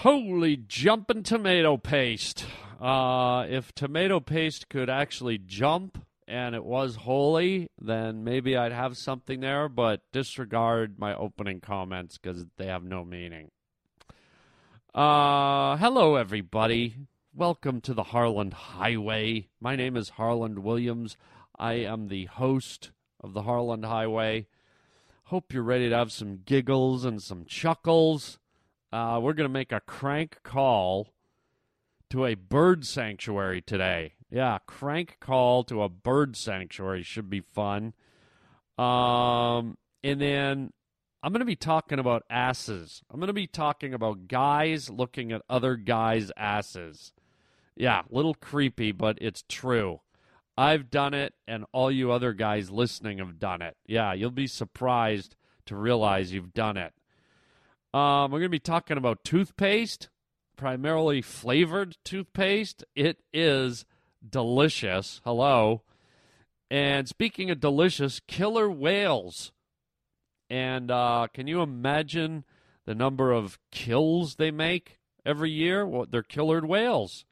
Holy jumping tomato paste. Uh, if tomato paste could actually jump and it was holy, then maybe I'd have something there, but disregard my opening comments because they have no meaning. Uh, hello, everybody. Welcome to the Harland Highway. My name is Harland Williams. I am the host of the Harland Highway. Hope you're ready to have some giggles and some chuckles. Uh, we're going to make a crank call to a bird sanctuary today. Yeah, crank call to a bird sanctuary should be fun. Um, and then I'm going to be talking about asses. I'm going to be talking about guys looking at other guys' asses. Yeah, little creepy, but it's true. I've done it, and all you other guys listening have done it. Yeah, you'll be surprised to realize you've done it. Um, we're going to be talking about toothpaste, primarily flavored toothpaste. It is delicious. Hello. And speaking of delicious, killer whales. And uh, can you imagine the number of kills they make every year? Well, they're killer whales.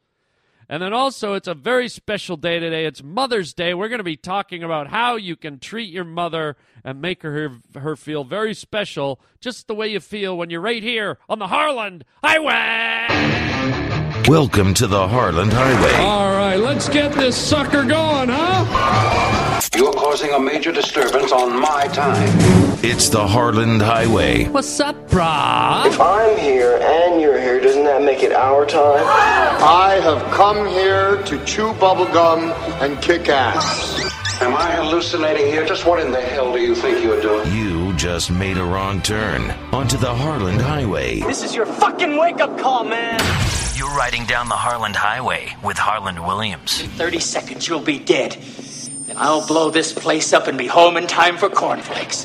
And then also, it's a very special day today. It's Mother's Day. We're going to be talking about how you can treat your mother and make her her feel very special, just the way you feel when you're right here on the Harland Highway. Welcome to the Harland Highway. All right, let's get this sucker going, huh? You're causing a major disturbance on my time. It's the Harland Highway. What's up, brah? If I'm here and you're here, doesn't that make it our time? I have come here to chew bubblegum and kick ass. Am I hallucinating here? Just what in the hell do you think you're doing? You just made a wrong turn onto the Harland Highway. This is your fucking wake up call, man. You're riding down the Harland Highway with Harland Williams. In 30 seconds, you'll be dead. Then I'll blow this place up and be home in time for cornflakes.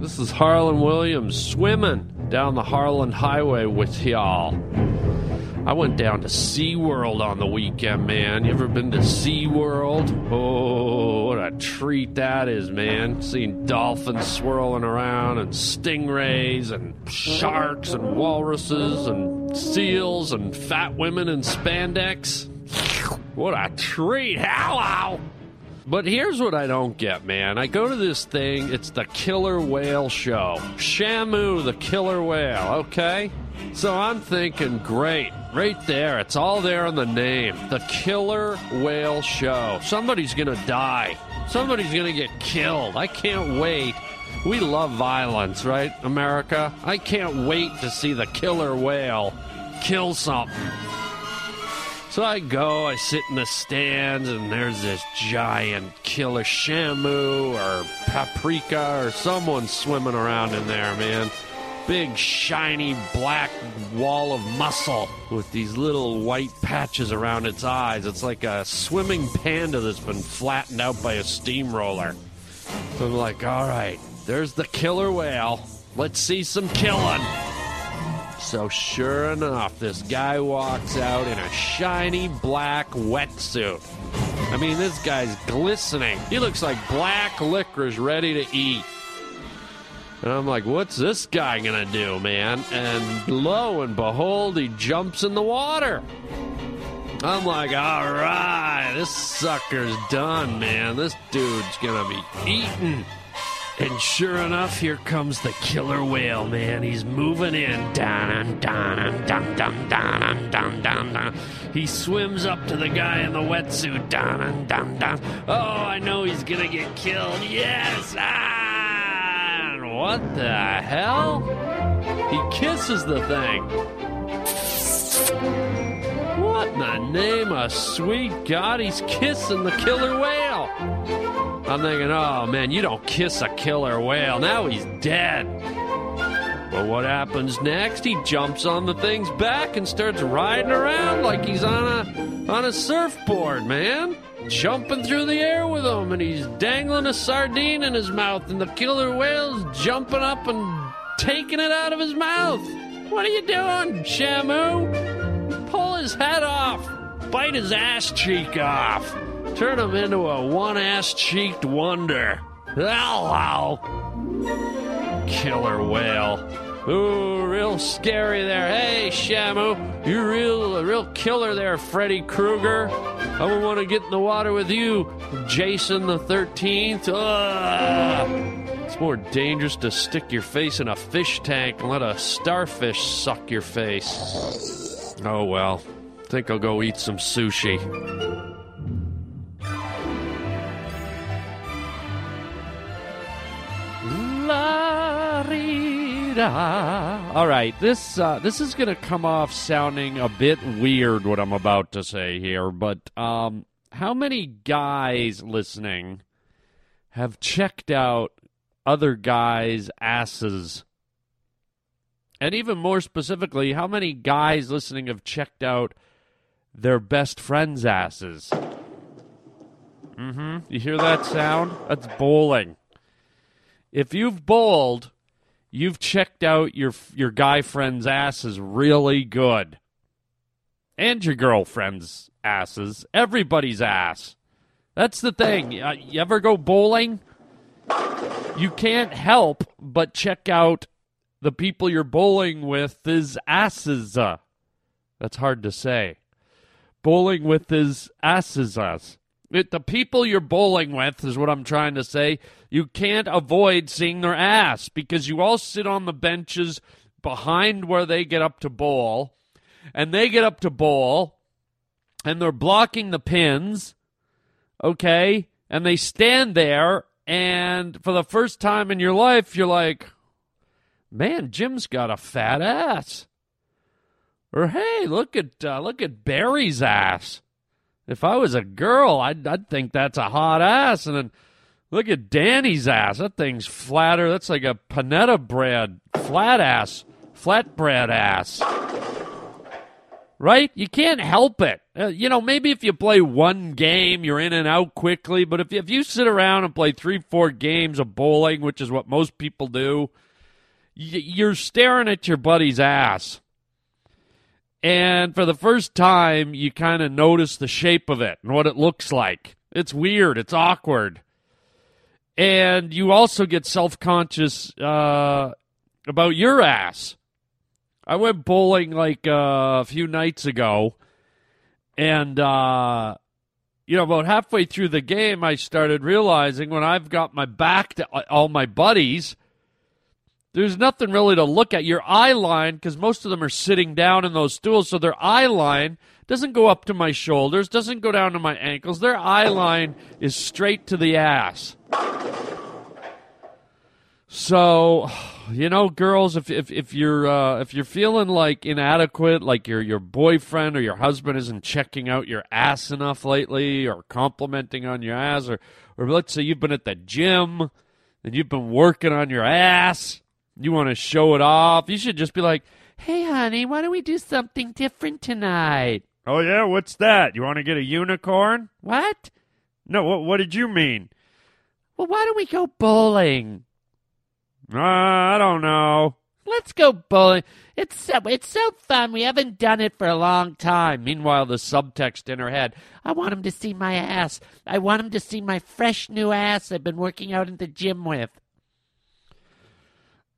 This is Harland Williams swimming down the Harland Highway with y'all. I went down to SeaWorld on the weekend, man. You ever been to SeaWorld? Oh, what a treat that is, man. Seeing dolphins swirling around and stingrays and sharks and walruses and seals and fat women in spandex. What a treat. Hello. But here's what I don't get, man. I go to this thing, it's the Killer Whale Show. Shamu, the Killer Whale, okay? So I'm thinking, great, right there. It's all there in the name. The Killer Whale Show. Somebody's gonna die. Somebody's gonna get killed. I can't wait. We love violence, right, America? I can't wait to see the killer whale kill something. So I go, I sit in the stands, and there's this giant killer shamu or paprika or someone swimming around in there, man. Big, shiny, black wall of muscle with these little white patches around its eyes. It's like a swimming panda that's been flattened out by a steamroller. So I'm like, all right, there's the killer whale. Let's see some killing. So sure enough, this guy walks out in a shiny black wetsuit. I mean, this guy's glistening. He looks like black licorice ready to eat. And I'm like, what's this guy gonna do, man? And lo and behold, he jumps in the water. I'm like, all right, this sucker's done, man. This dude's gonna be eaten. And sure enough, here comes the killer whale, man. He's moving in. Dun, dun, dun, dun, dun, dun, dun, dun. He swims up to the guy in the wetsuit. Dun, dun, dun. Oh, I know he's gonna get killed. Yes! Ah! What the hell? He kisses the thing. What in the name of sweet God? He's kissing the killer whale. I'm thinking, oh man, you don't kiss a killer whale. Now he's dead. But what happens next? He jumps on the thing's back and starts riding around like he's on a on a surfboard, man. Jumping through the air with him, and he's dangling a sardine in his mouth, and the killer whale's jumping up and taking it out of his mouth. What are you doing, Shamu? Pull his head off. Bite his ass cheek off. Turn him into a one ass cheeked wonder. Hello. killer whale. Ooh, real scary there. Hey, Shamu, you're real, a real killer there, Freddy Krueger. I would want to get in the water with you, Jason the 13th. Ugh. It's more dangerous to stick your face in a fish tank and let a starfish suck your face. Oh well. Think I'll go eat some sushi. La-dee-da. All right, this uh, this is going to come off sounding a bit weird what I'm about to say here, but um, how many guys listening have checked out other guys' asses? And even more specifically, how many guys listening have checked out their best friends' asses? Mm-hmm. You hear that sound? That's bowling. If you've bowled, you've checked out your your guy friend's asses really good. And your girlfriend's asses. Everybody's ass. That's the thing. Uh, you ever go bowling? You can't help but check out the people you're bowling with is asses. That's hard to say. Bowling with is asses. Us. It, the people you're bowling with is what I'm trying to say. You can't avoid seeing their ass because you all sit on the benches behind where they get up to bowl, and they get up to bowl, and they're blocking the pins, okay? And they stand there, and for the first time in your life, you're like, man, Jim's got a fat ass. Or hey, look at uh, look at Barry's ass. If I was a girl, I'd, I'd think that's a hot ass. And then look at Danny's ass. That thing's flatter. That's like a panetta bread, flat ass, flatbread ass. Right? You can't help it. Uh, you know, maybe if you play one game, you're in and out quickly. But if if you sit around and play three, four games of bowling, which is what most people do, y- you're staring at your buddy's ass. And for the first time, you kind of notice the shape of it and what it looks like. It's weird. It's awkward. And you also get self conscious uh, about your ass. I went bowling like uh, a few nights ago. And, uh, you know, about halfway through the game, I started realizing when I've got my back to all my buddies, there's nothing really to look at. Your eye line, because most of them are sitting down in those stools, so their eye line doesn't go up to my shoulders, doesn't go down to my ankles. Their eye line is straight to the ass. So, you know, girls, if if, if you're uh, if you're feeling like inadequate, like your your boyfriend or your husband isn't checking out your ass enough lately, or complimenting on your ass, or or let's say you've been at the gym and you've been working on your ass, you want to show it off, you should just be like, "Hey, honey, why don't we do something different tonight?" Oh yeah, what's that? You want to get a unicorn? What? No, what what did you mean? Well, why don't we go bowling? Uh, I don't know. Let's go bowling. It's so, it's so fun. We haven't done it for a long time. Meanwhile, the subtext in her head I want him to see my ass. I want him to see my fresh new ass I've been working out in the gym with.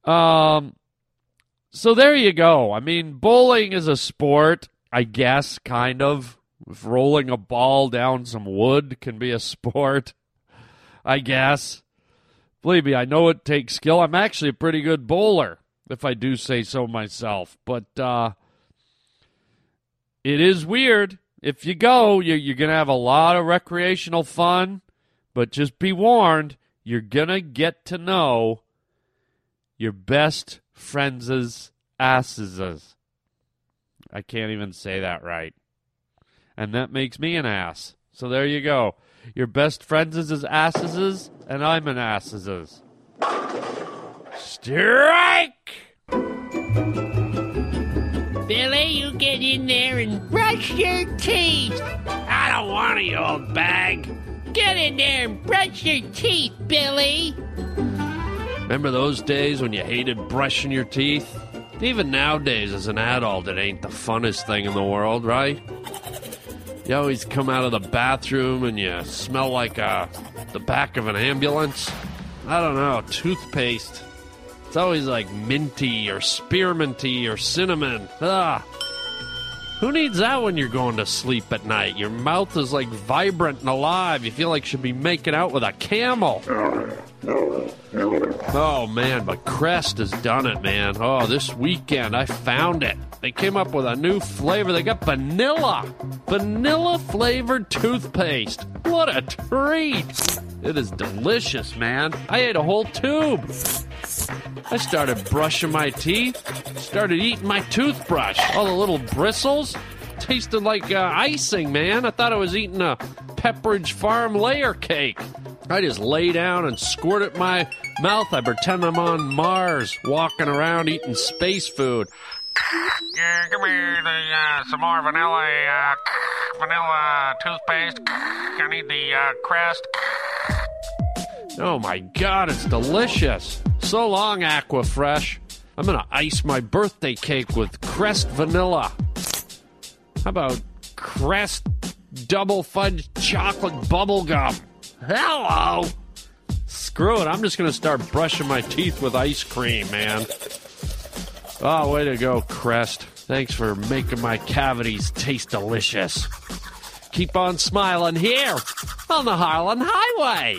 Um, so there you go. I mean, bowling is a sport, I guess, kind of. If rolling a ball down some wood can be a sport, I guess. Believe me, I know it takes skill. I'm actually a pretty good bowler, if I do say so myself. But uh, it is weird. If you go, you're, you're going to have a lot of recreational fun. But just be warned, you're going to get to know your best friends' asses. I can't even say that right. And that makes me an ass. So there you go. Your best friends asses, and I'm an asses. Strike! Billy, you get in there and brush your teeth. I don't want to, you old bag. Get in there and brush your teeth, Billy. Remember those days when you hated brushing your teeth? Even nowadays, as an adult, it ain't the funnest thing in the world, right? You always come out of the bathroom and you smell like uh, the back of an ambulance. I don't know, toothpaste. It's always like minty or spearminty or cinnamon. Ah. Who needs that when you're going to sleep at night? Your mouth is like vibrant and alive. You feel like you should be making out with a camel. Oh man, but Crest has done it, man. Oh, this weekend I found it. They came up with a new flavor. They got vanilla. Vanilla flavored toothpaste. What a treat! It is delicious, man. I ate a whole tube. I started brushing my teeth, started eating my toothbrush. All the little bristles tasted like uh, icing, man. I thought I was eating a Pepperidge Farm layer cake. I just lay down and squirt in my mouth. I pretend I'm on Mars, walking around eating space food. Yeah, give me the, uh, some more vanilla, uh, vanilla toothpaste. I need the uh, crest. Oh my god, it's delicious. So long, Aquafresh. I'm gonna ice my birthday cake with Crest Vanilla. How about Crest Double Fudge Chocolate Bubble Gum? Hello! Screw it, I'm just gonna start brushing my teeth with ice cream, man. Oh, way to go, Crest. Thanks for making my cavities taste delicious. Keep on smiling here on the Harland Highway.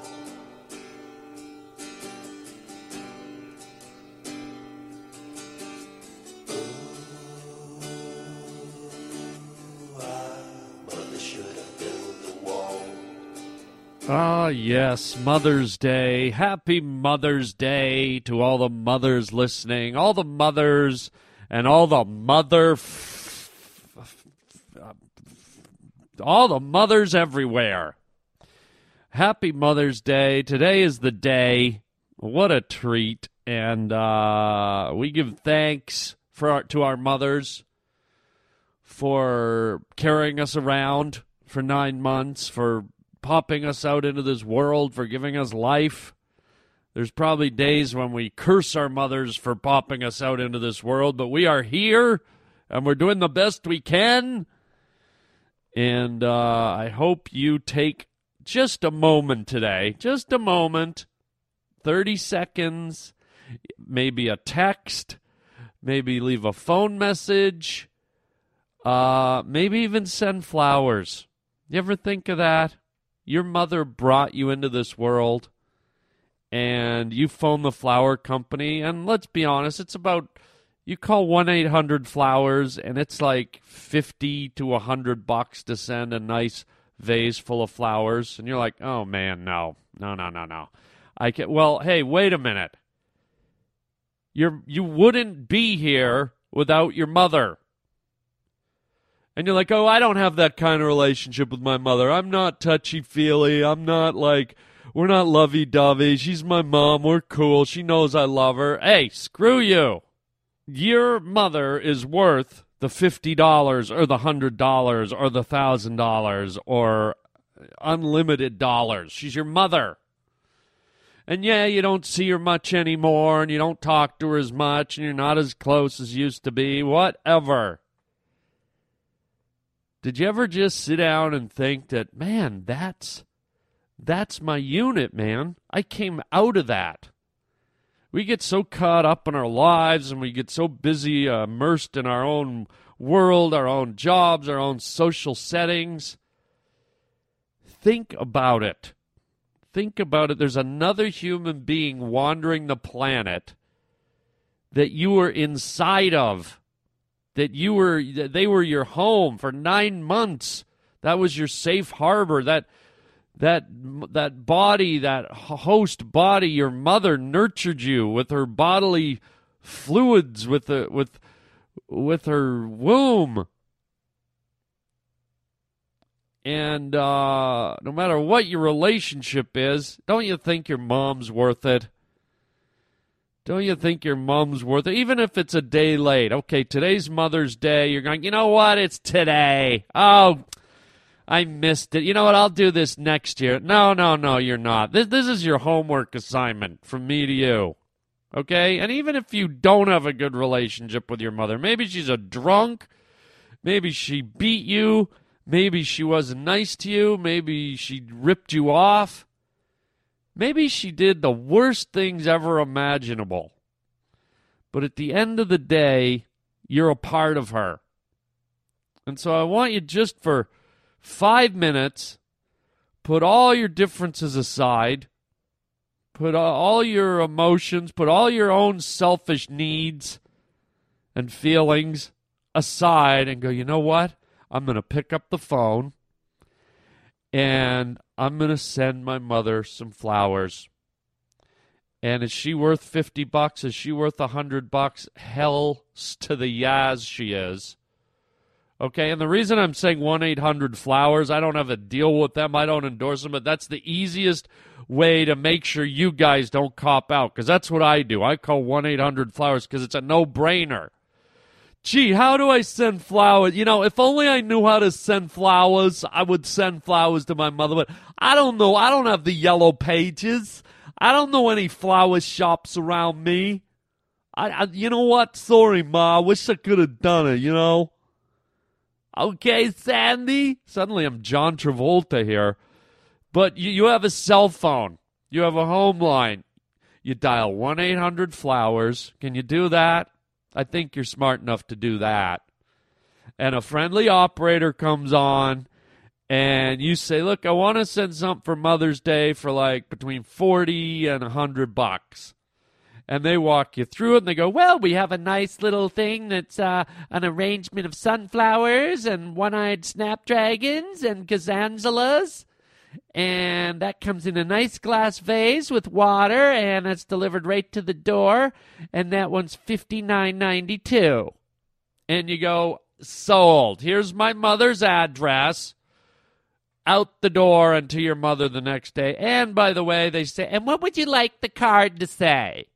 Yes, Mother's Day. Happy Mother's Day to all the mothers listening, all the mothers, and all the mother. All the mothers everywhere. Happy Mother's Day. Today is the day. What a treat. And uh, we give thanks for our, to our mothers for carrying us around for nine months, for popping us out into this world, for giving us life. There's probably days when we curse our mothers for popping us out into this world, but we are here and we're doing the best we can. And uh, I hope you take just a moment today, just a moment, 30 seconds, maybe a text, maybe leave a phone message, uh, maybe even send flowers. You ever think of that? Your mother brought you into this world and you phone the flower company, and let's be honest, it's about you call 1 800 flowers and it's like 50 to 100 bucks to send a nice vase full of flowers. And you're like oh man no no no no no. I can well hey wait a minute. You're you wouldn't be here without your mother and you're like oh i don't have that kind of relationship with my mother i'm not touchy feely i'm not like we're not lovey dovey she's my mom we're cool she knows i love her hey screw you your mother is worth the fifty dollars or the hundred dollars or the thousand dollars or unlimited dollars. She's your mother. And yeah, you don't see her much anymore and you don't talk to her as much and you're not as close as you used to be. Whatever. Did you ever just sit down and think that, man, that's that's my unit, man. I came out of that we get so caught up in our lives and we get so busy uh, immersed in our own world, our own jobs, our own social settings. Think about it. Think about it. There's another human being wandering the planet that you were inside of, that you were, that they were your home for nine months. That was your safe harbor. That that that body, that host body, your mother nurtured you with her bodily fluids with the with with her womb. And uh, no matter what your relationship is, don't you think your mom's worth it? Don't you think your mom's worth it? Even if it's a day late. Okay, today's Mother's Day. You're going, you know what? It's today. Oh, I missed it. You know what? I'll do this next year. No, no, no, you're not. This, this is your homework assignment from me to you. Okay? And even if you don't have a good relationship with your mother, maybe she's a drunk, maybe she beat you, maybe she wasn't nice to you, maybe she ripped you off, maybe she did the worst things ever imaginable. But at the end of the day, you're a part of her. And so I want you just for five minutes, put all your differences aside, put all your emotions, put all your own selfish needs and feelings aside, and go, you know what? I'm going to pick up the phone and I'm going to send my mother some flowers. And is she worth 50 bucks? Is she worth a 100 bucks? Hell to the yaz she is. Okay, and the reason I'm saying 1 800 Flowers, I don't have a deal with them, I don't endorse them, but that's the easiest way to make sure you guys don't cop out, because that's what I do. I call 1 800 Flowers because it's a no brainer. Gee, how do I send flowers? You know, if only I knew how to send flowers, I would send flowers to my mother, but I don't know. I don't have the yellow pages. I don't know any flower shops around me. I, I you know what? Sorry, Ma. I wish I could have done it, you know? Okay, Sandy. Suddenly I'm John Travolta here. But you, you have a cell phone, you have a home line. You dial 1 800 Flowers. Can you do that? I think you're smart enough to do that. And a friendly operator comes on and you say, Look, I want to send something for Mother's Day for like between 40 and 100 bucks and they walk you through it and they go, Well, we have a nice little thing that's uh, an arrangement of sunflowers and one eyed snapdragons and gazanzalas. And that comes in a nice glass vase with water and it's delivered right to the door. And that one's fifty nine ninety two. And you go, Sold. Here's my mother's address out the door and to your mother the next day. And by the way, they say, and what would you like the card to say?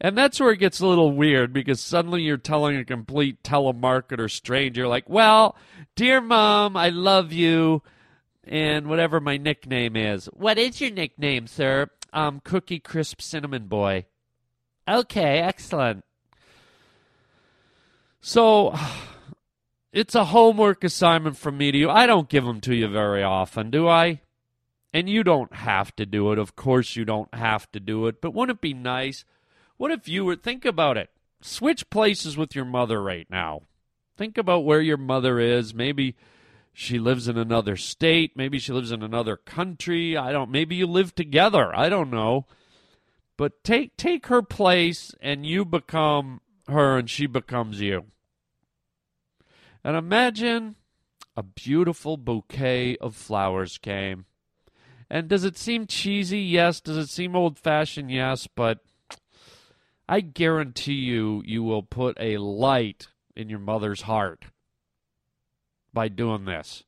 And that's where it gets a little weird because suddenly you're telling a complete telemarketer stranger, like, well, dear mom, I love you, and whatever my nickname is. What is your nickname, sir? Um, Cookie Crisp Cinnamon Boy. Okay, excellent. So, it's a homework assignment from me to you. I don't give them to you very often, do I? And you don't have to do it. Of course, you don't have to do it. But wouldn't it be nice? What if you were, think about it, switch places with your mother right now. Think about where your mother is. Maybe she lives in another state. Maybe she lives in another country. I don't, maybe you live together. I don't know. But take, take her place and you become her and she becomes you. And imagine a beautiful bouquet of flowers came. And does it seem cheesy? Yes. Does it seem old fashioned? Yes. But I guarantee you, you will put a light in your mother's heart by doing this.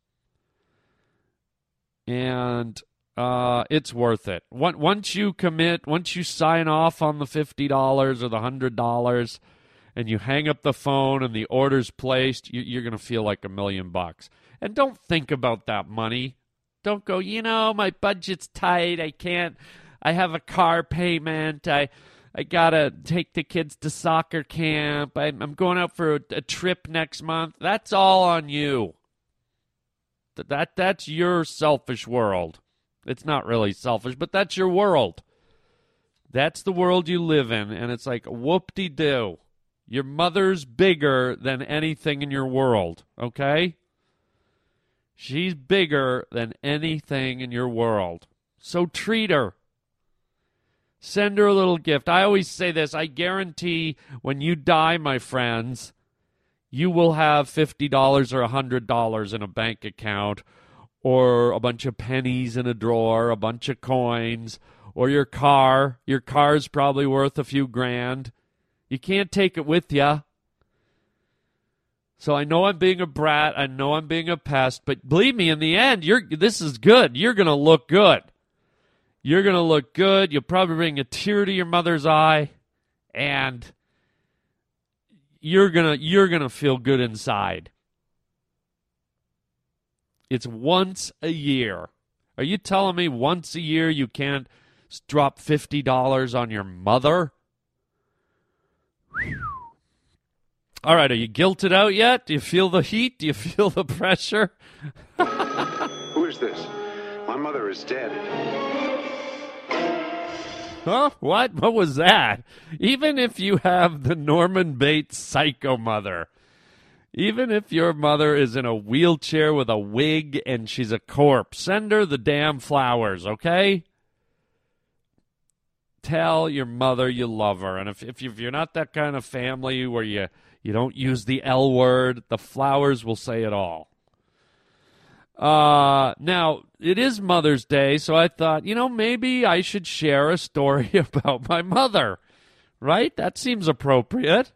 And uh, it's worth it. Once you commit, once you sign off on the $50 or the $100 and you hang up the phone and the order's placed, you're going to feel like a million bucks. And don't think about that money. Don't go, you know, my budget's tight. I can't, I have a car payment. I, I gotta take the kids to soccer camp. I'm, I'm going out for a, a, trip next month. That's all on you. That, that that's your selfish world. It's not really selfish, but that's your world. That's the world you live in, and it's like whoop de doo. Your mother's bigger than anything in your world. Okay. She's bigger than anything in your world. So treat her. Send her a little gift. I always say this I guarantee when you die, my friends, you will have $50 or $100 in a bank account, or a bunch of pennies in a drawer, a bunch of coins, or your car. Your car's probably worth a few grand. You can't take it with you. So I know I'm being a brat. I know I'm being a pest, but believe me, in the end, you're this is good. You're gonna look good. You're gonna look good. You'll probably bring a tear to your mother's eye, and you're gonna you're gonna feel good inside. It's once a year. Are you telling me once a year you can't drop fifty dollars on your mother? All right, are you guilted out yet? Do you feel the heat? Do you feel the pressure? Who is this? My mother is dead. Huh? What? What was that? Even if you have the Norman Bates psycho mother, even if your mother is in a wheelchair with a wig and she's a corpse, send her the damn flowers, okay? Tell your mother you love her. And if, if, you're not that kind of family where you, you don't use the L word, the flowers will say it all. Uh, now it is Mother's Day, so I thought, you know, maybe I should share a story about my mother. Right? That seems appropriate.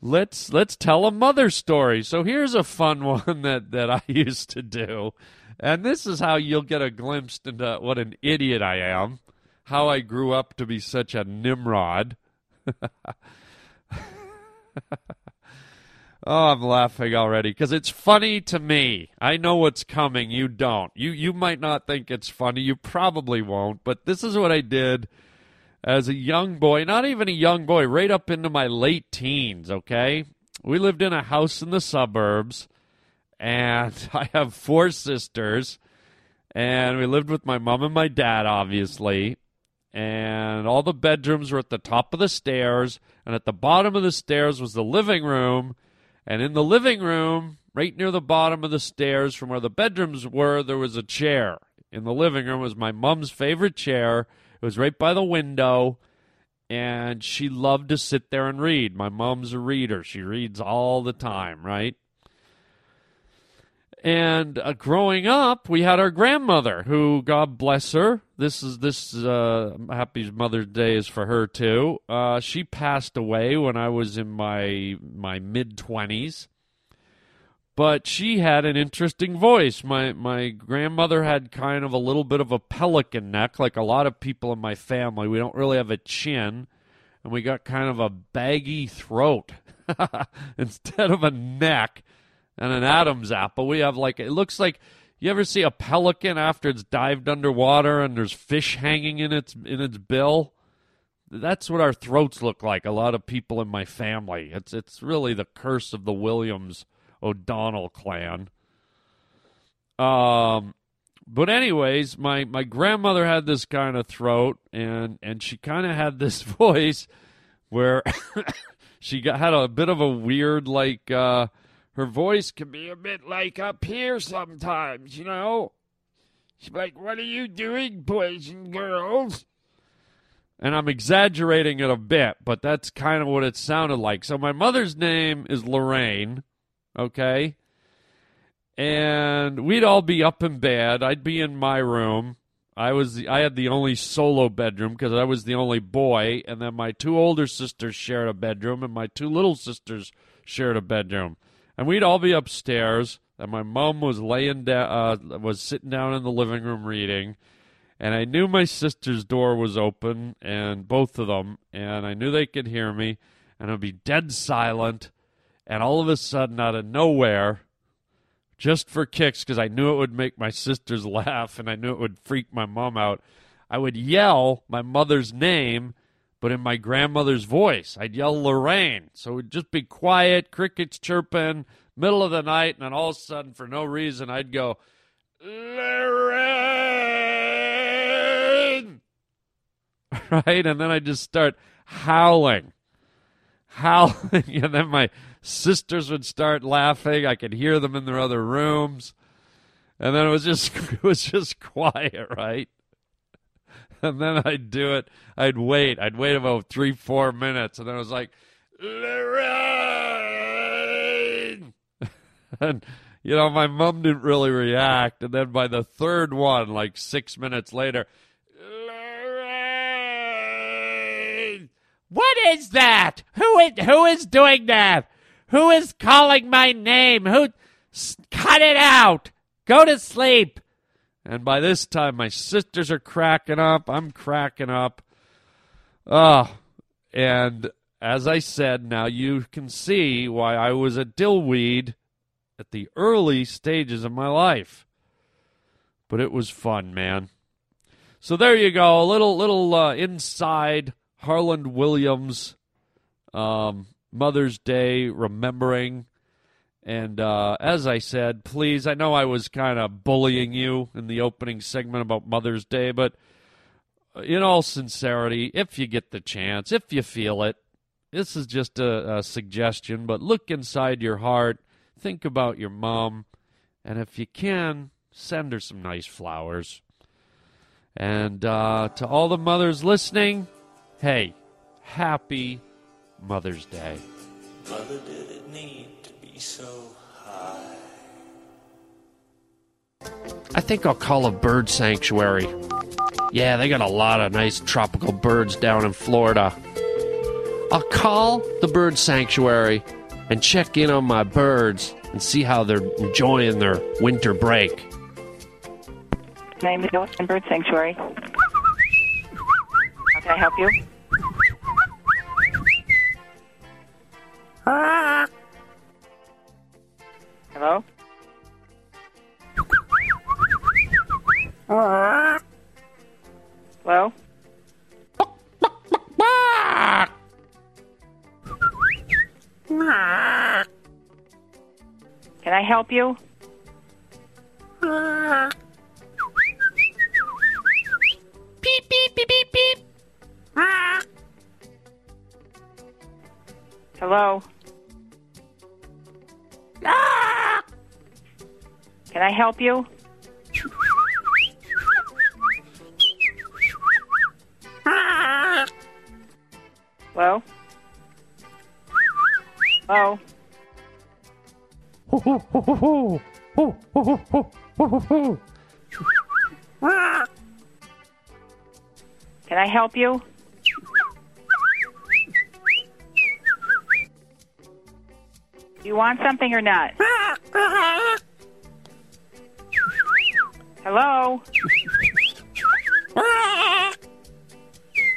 Let's let's tell a mother story. So here's a fun one that that I used to do. And this is how you'll get a glimpse into what an idiot I am, how I grew up to be such a Nimrod. Oh, I'm laughing already because it's funny to me. I know what's coming. You don't. You you might not think it's funny. You probably won't. But this is what I did as a young boy. Not even a young boy. Right up into my late teens. Okay, we lived in a house in the suburbs, and I have four sisters, and we lived with my mom and my dad, obviously. And all the bedrooms were at the top of the stairs, and at the bottom of the stairs was the living room. And in the living room, right near the bottom of the stairs from where the bedrooms were, there was a chair. In the living room was my mom's favorite chair. It was right by the window, and she loved to sit there and read. My mom's a reader. She reads all the time, right? And uh, growing up, we had our grandmother, who God bless her. This is this uh, happy Mother's Day is for her too. Uh, she passed away when I was in my my mid twenties, but she had an interesting voice. My my grandmother had kind of a little bit of a pelican neck, like a lot of people in my family. We don't really have a chin, and we got kind of a baggy throat instead of a neck and an Adam's apple. We have like it looks like you ever see a pelican after it's dived underwater and there's fish hanging in its in its bill. That's what our throats look like. A lot of people in my family. It's it's really the curse of the Williams O'Donnell clan. Um, but anyways, my my grandmother had this kind of throat, and and she kind of had this voice where she got had a bit of a weird like. uh her voice can be a bit like up here sometimes, you know? She's like, What are you doing, boys and girls? And I'm exaggerating it a bit, but that's kind of what it sounded like. So my mother's name is Lorraine, okay? And we'd all be up in bed. I'd be in my room. I was the, I had the only solo bedroom because I was the only boy, and then my two older sisters shared a bedroom, and my two little sisters shared a bedroom and we'd all be upstairs and my mom was laying down uh, was sitting down in the living room reading and i knew my sister's door was open and both of them and i knew they could hear me and it would be dead silent and all of a sudden out of nowhere just for kicks because i knew it would make my sisters laugh and i knew it would freak my mom out i would yell my mother's name but in my grandmother's voice. I'd yell Lorraine. So it would just be quiet, crickets chirping, middle of the night, and then all of a sudden, for no reason, I'd go, Lorraine! Right? And then I'd just start howling. Howling. And then my sisters would start laughing. I could hear them in their other rooms. And then it was just it was just quiet, right? and then I'd do it. I'd wait. I'd wait about three, four minutes, and then I was like, Lorraine! and, you know, my mom didn't really react. And then by the third one, like six minutes later, Lorraine! What is that? Who is, who is doing that? Who is calling my name? Who? Cut it out. Go to sleep. And by this time, my sisters are cracking up. I'm cracking up. Oh, and as I said, now you can see why I was a dillweed at the early stages of my life. But it was fun, man. So there you go, a little little uh, inside Harland Williams um, Mother's Day remembering. And uh, as I said, please, I know I was kind of bullying you in the opening segment about Mother's Day, but uh, in all sincerity, if you get the chance, if you feel it, this is just a, a suggestion, but look inside your heart, think about your mom, and if you can, send her some nice flowers. And uh, to all the mothers listening, hey, happy Mother's Day. Mother, did it need so high? I think I'll call a bird sanctuary. Yeah, they got a lot of nice tropical birds down in Florida. I'll call the bird sanctuary and check in on my birds and see how they're enjoying their winter break. Name is Bird Sanctuary. How can I help you? Help you? Beep, beep, beep, beep, beep. Hello? Ah! Can I help you? Can I help you? You want something or not? Hello? Can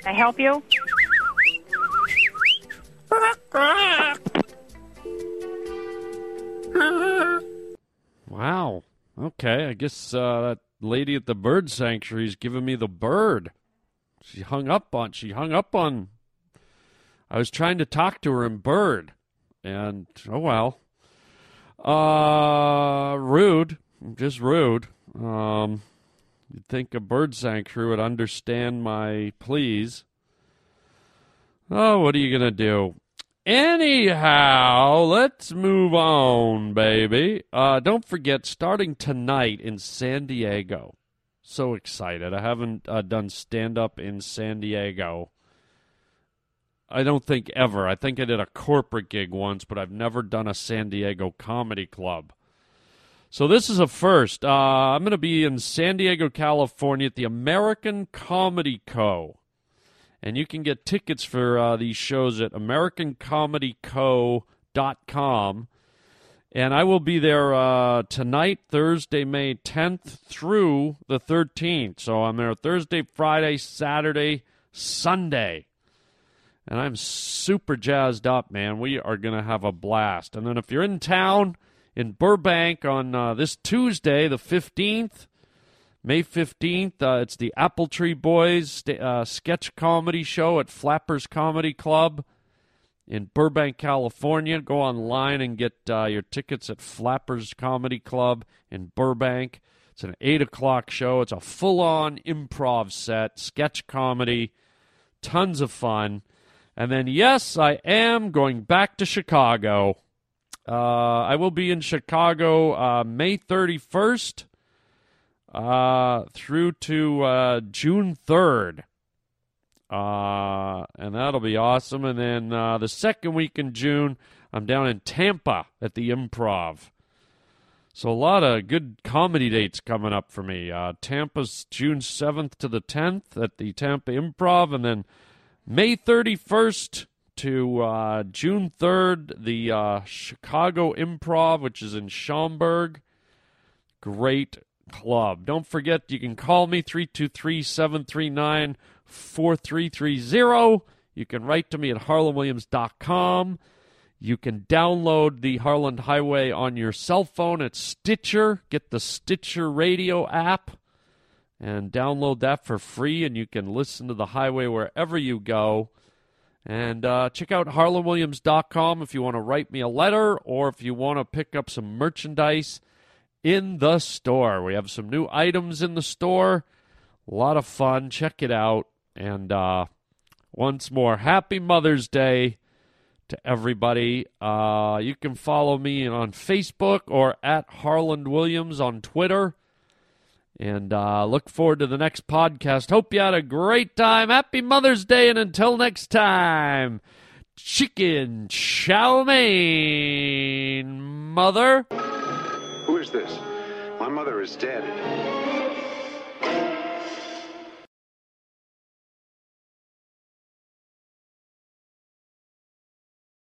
I help you? Wow. Okay, I guess uh, that lady at the bird sanctuary is giving me the bird. She hung up on. She hung up on. I was trying to talk to her in bird, and oh well. Uh, rude. Just rude. Um, you'd think a bird sanctuary would understand my pleas. Oh, what are you gonna do? Anyhow, let's move on, baby. Uh, don't forget, starting tonight in San Diego. So excited. I haven't uh, done stand up in San Diego. I don't think ever. I think I did a corporate gig once, but I've never done a San Diego comedy club. So this is a first. Uh, I'm going to be in San Diego, California at the American Comedy Co. And you can get tickets for uh, these shows at AmericanComedyCo.com. And I will be there uh, tonight, Thursday, May 10th through the 13th. So I'm there Thursday, Friday, Saturday, Sunday. And I'm super jazzed up, man. We are going to have a blast. And then if you're in town in Burbank on uh, this Tuesday, the 15th, May 15th, uh, it's the Apple Tree Boys uh, sketch comedy show at Flappers Comedy Club in Burbank, California. Go online and get uh, your tickets at Flappers Comedy Club in Burbank. It's an 8 o'clock show. It's a full on improv set, sketch comedy, tons of fun. And then, yes, I am going back to Chicago. Uh, I will be in Chicago uh, May 31st uh, through to uh, June 3rd. Uh, and that'll be awesome. And then uh, the second week in June, I'm down in Tampa at the Improv. So a lot of good comedy dates coming up for me. Uh, Tampa's June 7th to the 10th at the Tampa Improv, and then May 31st to uh, June 3rd, the uh, Chicago Improv, which is in Schaumburg. Great club. Don't forget, you can call me 323 739 4330. You can write to me at harlandwilliams.com. You can download the Harland Highway on your cell phone at Stitcher. Get the Stitcher radio app and download that for free, and you can listen to the highway wherever you go. And uh, check out harlandwilliams.com if you want to write me a letter or if you want to pick up some merchandise in the store. We have some new items in the store. A lot of fun. Check it out. And uh, once more, happy Mother's Day to everybody. Uh, you can follow me on Facebook or at Harland Williams on Twitter. And uh, look forward to the next podcast. Hope you had a great time. Happy Mother's Day. And until next time, chicken chow mein, mother this. My mother is dead.